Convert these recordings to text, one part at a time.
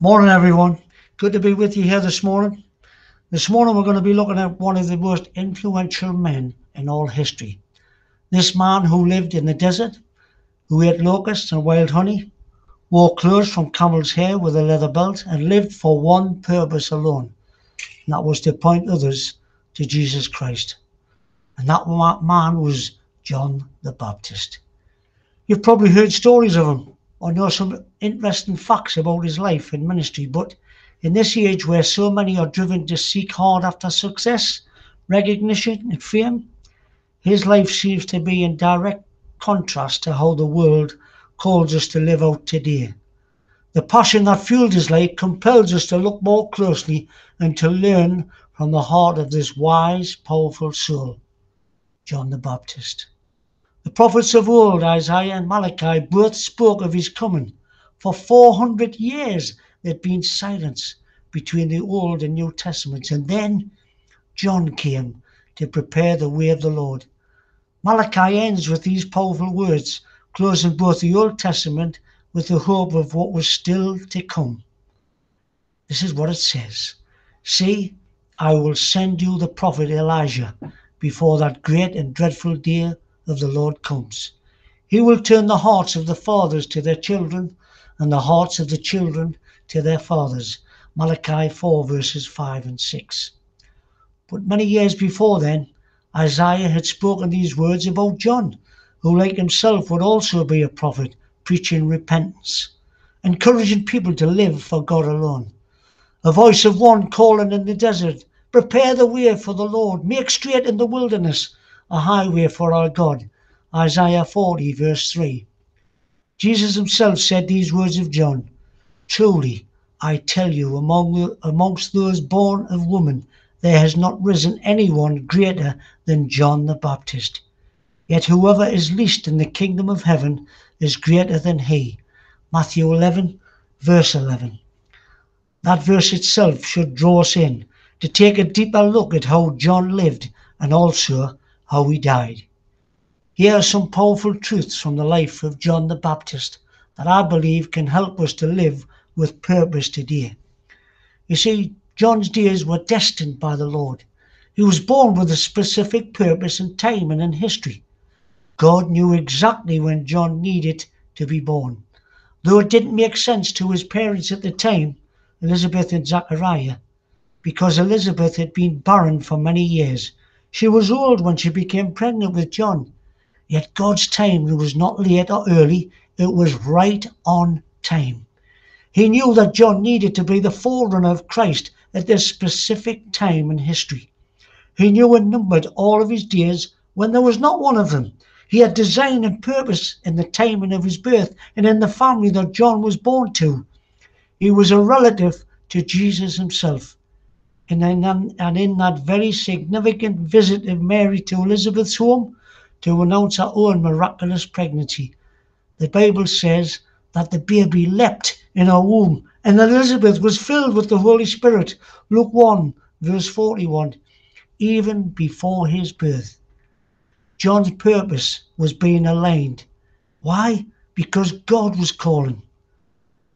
Morning, everyone. Good to be with you here this morning. This morning, we're going to be looking at one of the most influential men in all history. This man who lived in the desert, who ate locusts and wild honey, wore clothes from camel's hair with a leather belt, and lived for one purpose alone, and that was to point others to Jesus Christ. And that man was John the Baptist. You've probably heard stories of him or know some interesting facts about his life and ministry, but in this age where so many are driven to seek hard after success, recognition, and fame, his life seems to be in direct contrast to how the world calls us to live out today. The passion that fueled his life compels us to look more closely and to learn from the heart of this wise, powerful soul, John the Baptist. The prophets of old, Isaiah and Malachi, both spoke of his coming. For 400 years there'd been silence between the Old and New Testaments, and then John came to prepare the way of the Lord. Malachi ends with these powerful words, closing both the Old Testament with the hope of what was still to come. This is what it says See, I will send you the prophet Elijah before that great and dreadful day of the Lord comes. He will turn the hearts of the fathers to their children and the hearts of the children to their fathers. Malachi 4 verses 5 and 6. But many years before then, Isaiah had spoken these words about John, who like himself would also be a prophet, preaching repentance, encouraging people to live for God alone. A voice of one calling in the desert, prepare the way for the Lord, make straight in the wilderness a highway for our God. Isaiah 40, verse 3. Jesus himself said these words of John Truly, I tell you, among, amongst those born of woman, there has not risen anyone greater than John the Baptist. Yet whoever is least in the kingdom of heaven is greater than he. Matthew 11, verse 11. That verse itself should draw us in to take a deeper look at how John lived and also how he died. Here are some powerful truths from the life of John the Baptist that I believe can help us to live with purpose today. You see, John's days were destined by the Lord. He was born with a specific purpose and time and in history. God knew exactly when John needed to be born. Though it didn't make sense to his parents at the time, Elizabeth and Zachariah, because Elizabeth had been barren for many years she was old when she became pregnant with John. Yet God's time was not late or early, it was right on time. He knew that John needed to be the forerunner of Christ at this specific time in history. He knew and numbered all of his days when there was not one of them. He had design and purpose in the timing of his birth and in the family that John was born to. He was a relative to Jesus himself and in, um, and in that very significant visit of Mary to Elizabeth's home to announce her own miraculous pregnancy. The Bible says that the baby leapt in her womb, and Elizabeth was filled with the Holy Spirit. Luke 1, verse 41, even before his birth. John's purpose was being aligned. Why? Because God was calling.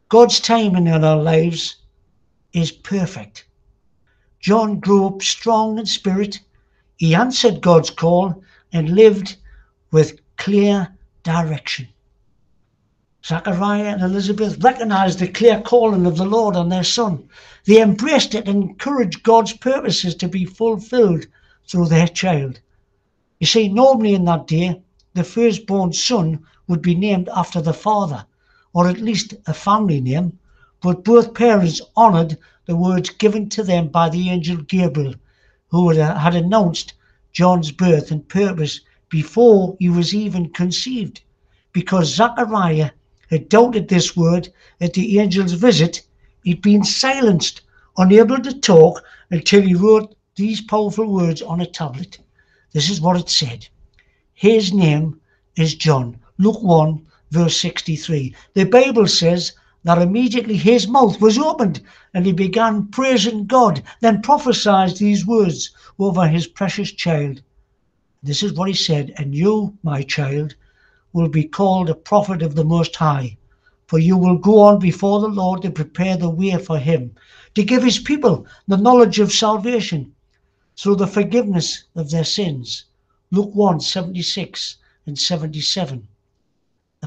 God's timing in our lives is perfect. John grew up strong in spirit. He answered God's call and lived with clear direction. Zachariah and Elizabeth recognized the clear calling of the Lord on their son. They embraced it and encouraged God's purposes to be fulfilled through their child. You see, normally in that day, the firstborn son would be named after the father, or at least a family name, but both parents honored the words given to them by the angel Gabriel, who uh, had announced John's birth and purpose before he was even conceived. Because Zachariah had doubted this word at the angel's visit, he'd been silenced, unable to talk until he wrote these powerful words on a tablet. This is what it said His name is John. Luke 1, verse 63. The Bible says that immediately his mouth was opened and he began praising God, then prophesied these words over his precious child. This is what he said, and you, my child, will be called a prophet of the Most High, for you will go on before the Lord to prepare the way for him, to give his people the knowledge of salvation through the forgiveness of their sins. Luke 1 76 and 77.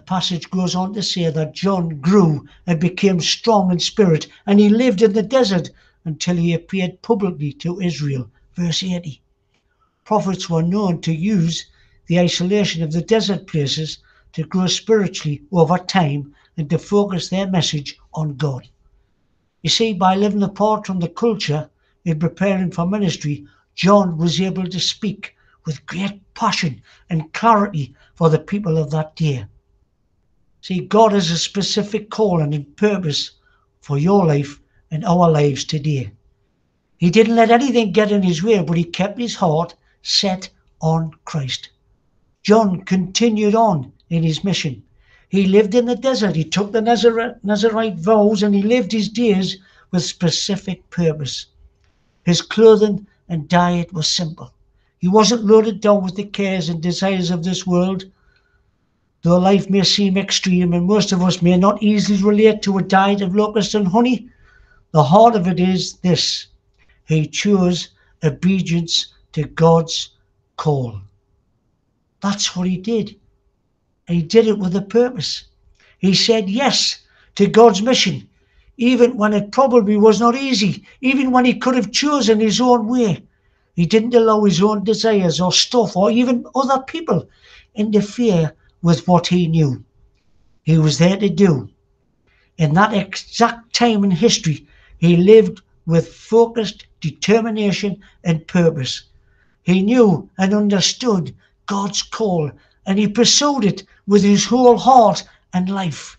Passage goes on to say that John grew and became strong in spirit, and he lived in the desert until he appeared publicly to Israel. Verse 80. Prophets were known to use the isolation of the desert places to grow spiritually over time and to focus their message on God. You see, by living apart from the culture and preparing for ministry, John was able to speak with great passion and clarity for the people of that day. See, God has a specific calling and purpose for your life and our lives today. He didn't let anything get in his way, but he kept his heart set on Christ. John continued on in his mission. He lived in the desert. He took the Nazarite vows and he lived his days with specific purpose. His clothing and diet was simple. He wasn't loaded down with the cares and desires of this world. Though life may seem extreme and most of us may not easily relate to a diet of locusts and honey, the heart of it is this He chose obedience to God's call. That's what he did. And he did it with a purpose. He said yes to God's mission, even when it probably was not easy, even when he could have chosen his own way. He didn't allow his own desires or stuff or even other people interfere with what he knew he was there to do. In that exact time in history, he lived with focused determination and purpose. He knew and understood God's call and he pursued it with his whole heart and life.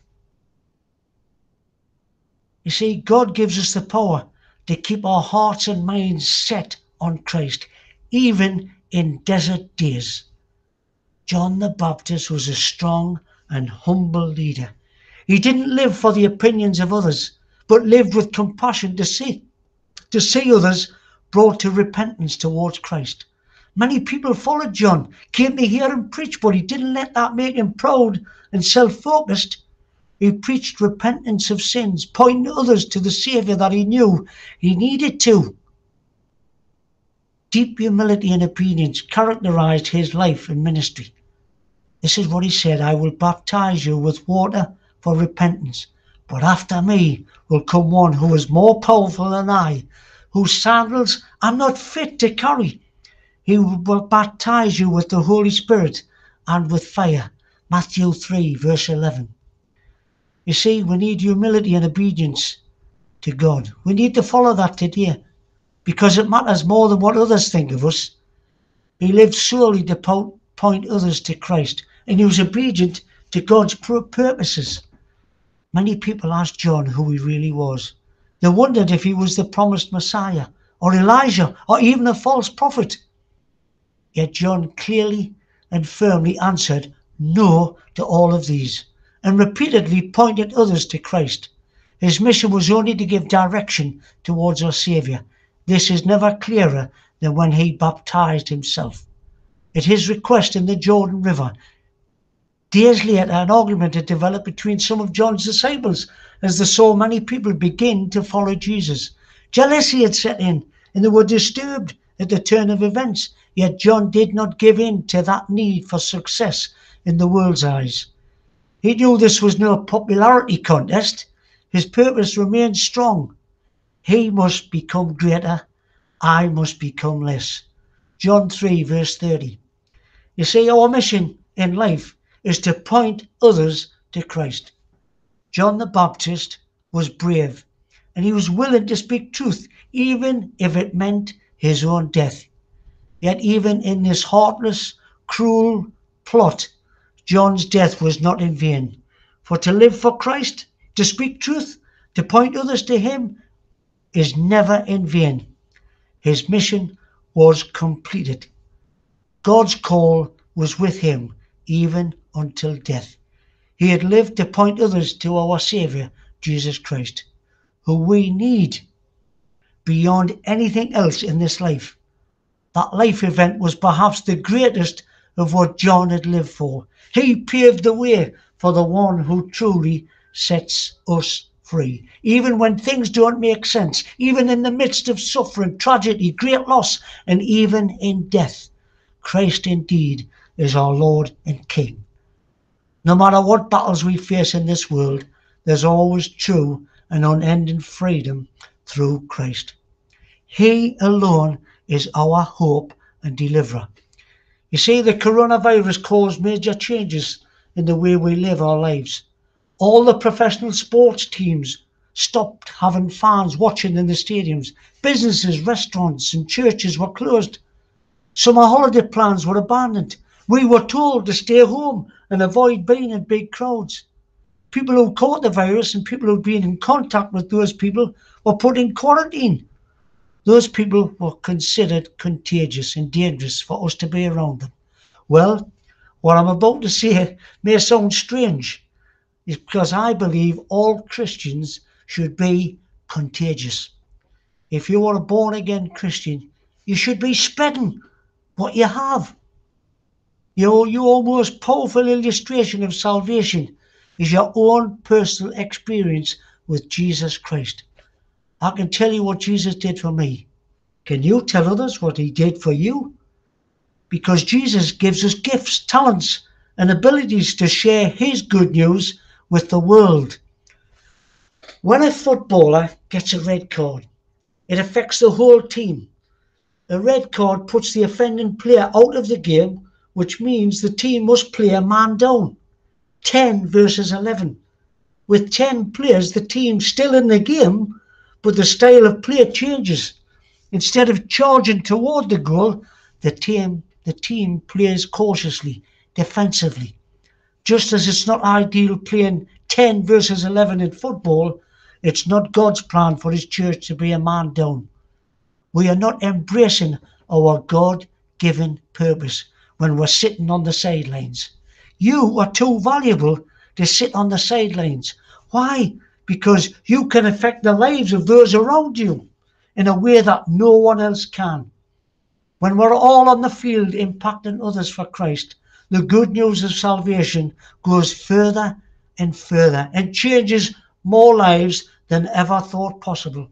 You see, God gives us the power to keep our hearts and minds set on Christ, even in desert days. John the Baptist was a strong and humble leader. He didn't live for the opinions of others, but lived with compassion to see, to see others brought to repentance towards Christ. Many people followed John, came to hear him preach, but he didn't let that make him proud and self focused. He preached repentance of sins, pointing others to the Saviour that he knew he needed to. Deep humility and obedience characterized his life and ministry. This is what he said I will baptize you with water for repentance, but after me will come one who is more powerful than I, whose sandals I'm not fit to carry. He will baptize you with the Holy Spirit and with fire. Matthew 3, verse 11. You see, we need humility and obedience to God. We need to follow that today because it matters more than what others think of us. He lived solely to point others to Christ and he was obedient to God's purposes. Many people asked John who he really was. They wondered if he was the promised Messiah or Elijah or even a false prophet. Yet John clearly and firmly answered no to all of these and repeatedly pointed others to Christ. His mission was only to give direction towards our Saviour. This is never clearer than when he baptized himself. At his request in the Jordan River, Days later, an argument had developed between some of John's disciples as they saw many people begin to follow Jesus. Jealousy had set in, and they were disturbed at the turn of events. Yet John did not give in to that need for success in the world's eyes. He knew this was no popularity contest. His purpose remained strong. He must become greater, I must become less. John 3, verse 30. You see, our mission in life is to point others to Christ. John the Baptist was brave and he was willing to speak truth, even if it meant his own death. Yet, even in this heartless, cruel plot, John's death was not in vain. For to live for Christ, to speak truth, to point others to him, is never in vain. His mission was completed. God's call was with him, even until death. He had lived to point others to our Saviour, Jesus Christ, who we need beyond anything else in this life. That life event was perhaps the greatest of what John had lived for. He paved the way for the one who truly sets us free. Even when things don't make sense, even in the midst of suffering, tragedy, great loss, and even in death, Christ indeed is our Lord and King. No matter what battles we face in this world, there's always true and unending freedom through Christ. He alone is our hope and deliverer. You see, the coronavirus caused major changes in the way we live our lives. All the professional sports teams stopped having fans watching in the stadiums. Businesses, restaurants, and churches were closed. Summer holiday plans were abandoned. We were told to stay home and avoid being in big crowds. People who caught the virus and people who'd been in contact with those people were put in quarantine those people were considered contagious and dangerous for us to be around them. Well, what I'm about to say may sound strange, is because I believe all Christians should be contagious. If you are a born again Christian, you should be spreading what you have. Your, your most powerful illustration of salvation is your own personal experience with Jesus Christ. I can tell you what Jesus did for me. Can you tell others what he did for you? Because Jesus gives us gifts, talents, and abilities to share his good news with the world. When a footballer gets a red card, it affects the whole team. A red card puts the offending player out of the game, which means the team must play a man down. 10 versus 11. With 10 players, the team's still in the game, but the style of play changes. Instead of charging toward the goal, the team the team plays cautiously, defensively. Just as it's not ideal playing 10 versus 11 in football, it's not God's plan for his church to be a man down. We are not embracing our God given purpose when we're sitting on the sidelines. You are too valuable to sit on the sidelines. Why? because you can affect the lives of those around you in a way that no one else can. When we're all on the field impacting others for Christ, the good news of salvation goes further and further and changes more lives than ever thought possible.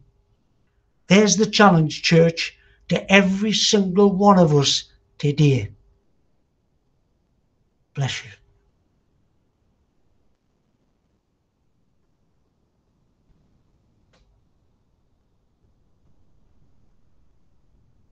There's the challenge, church, to every single one of us today. Bless you.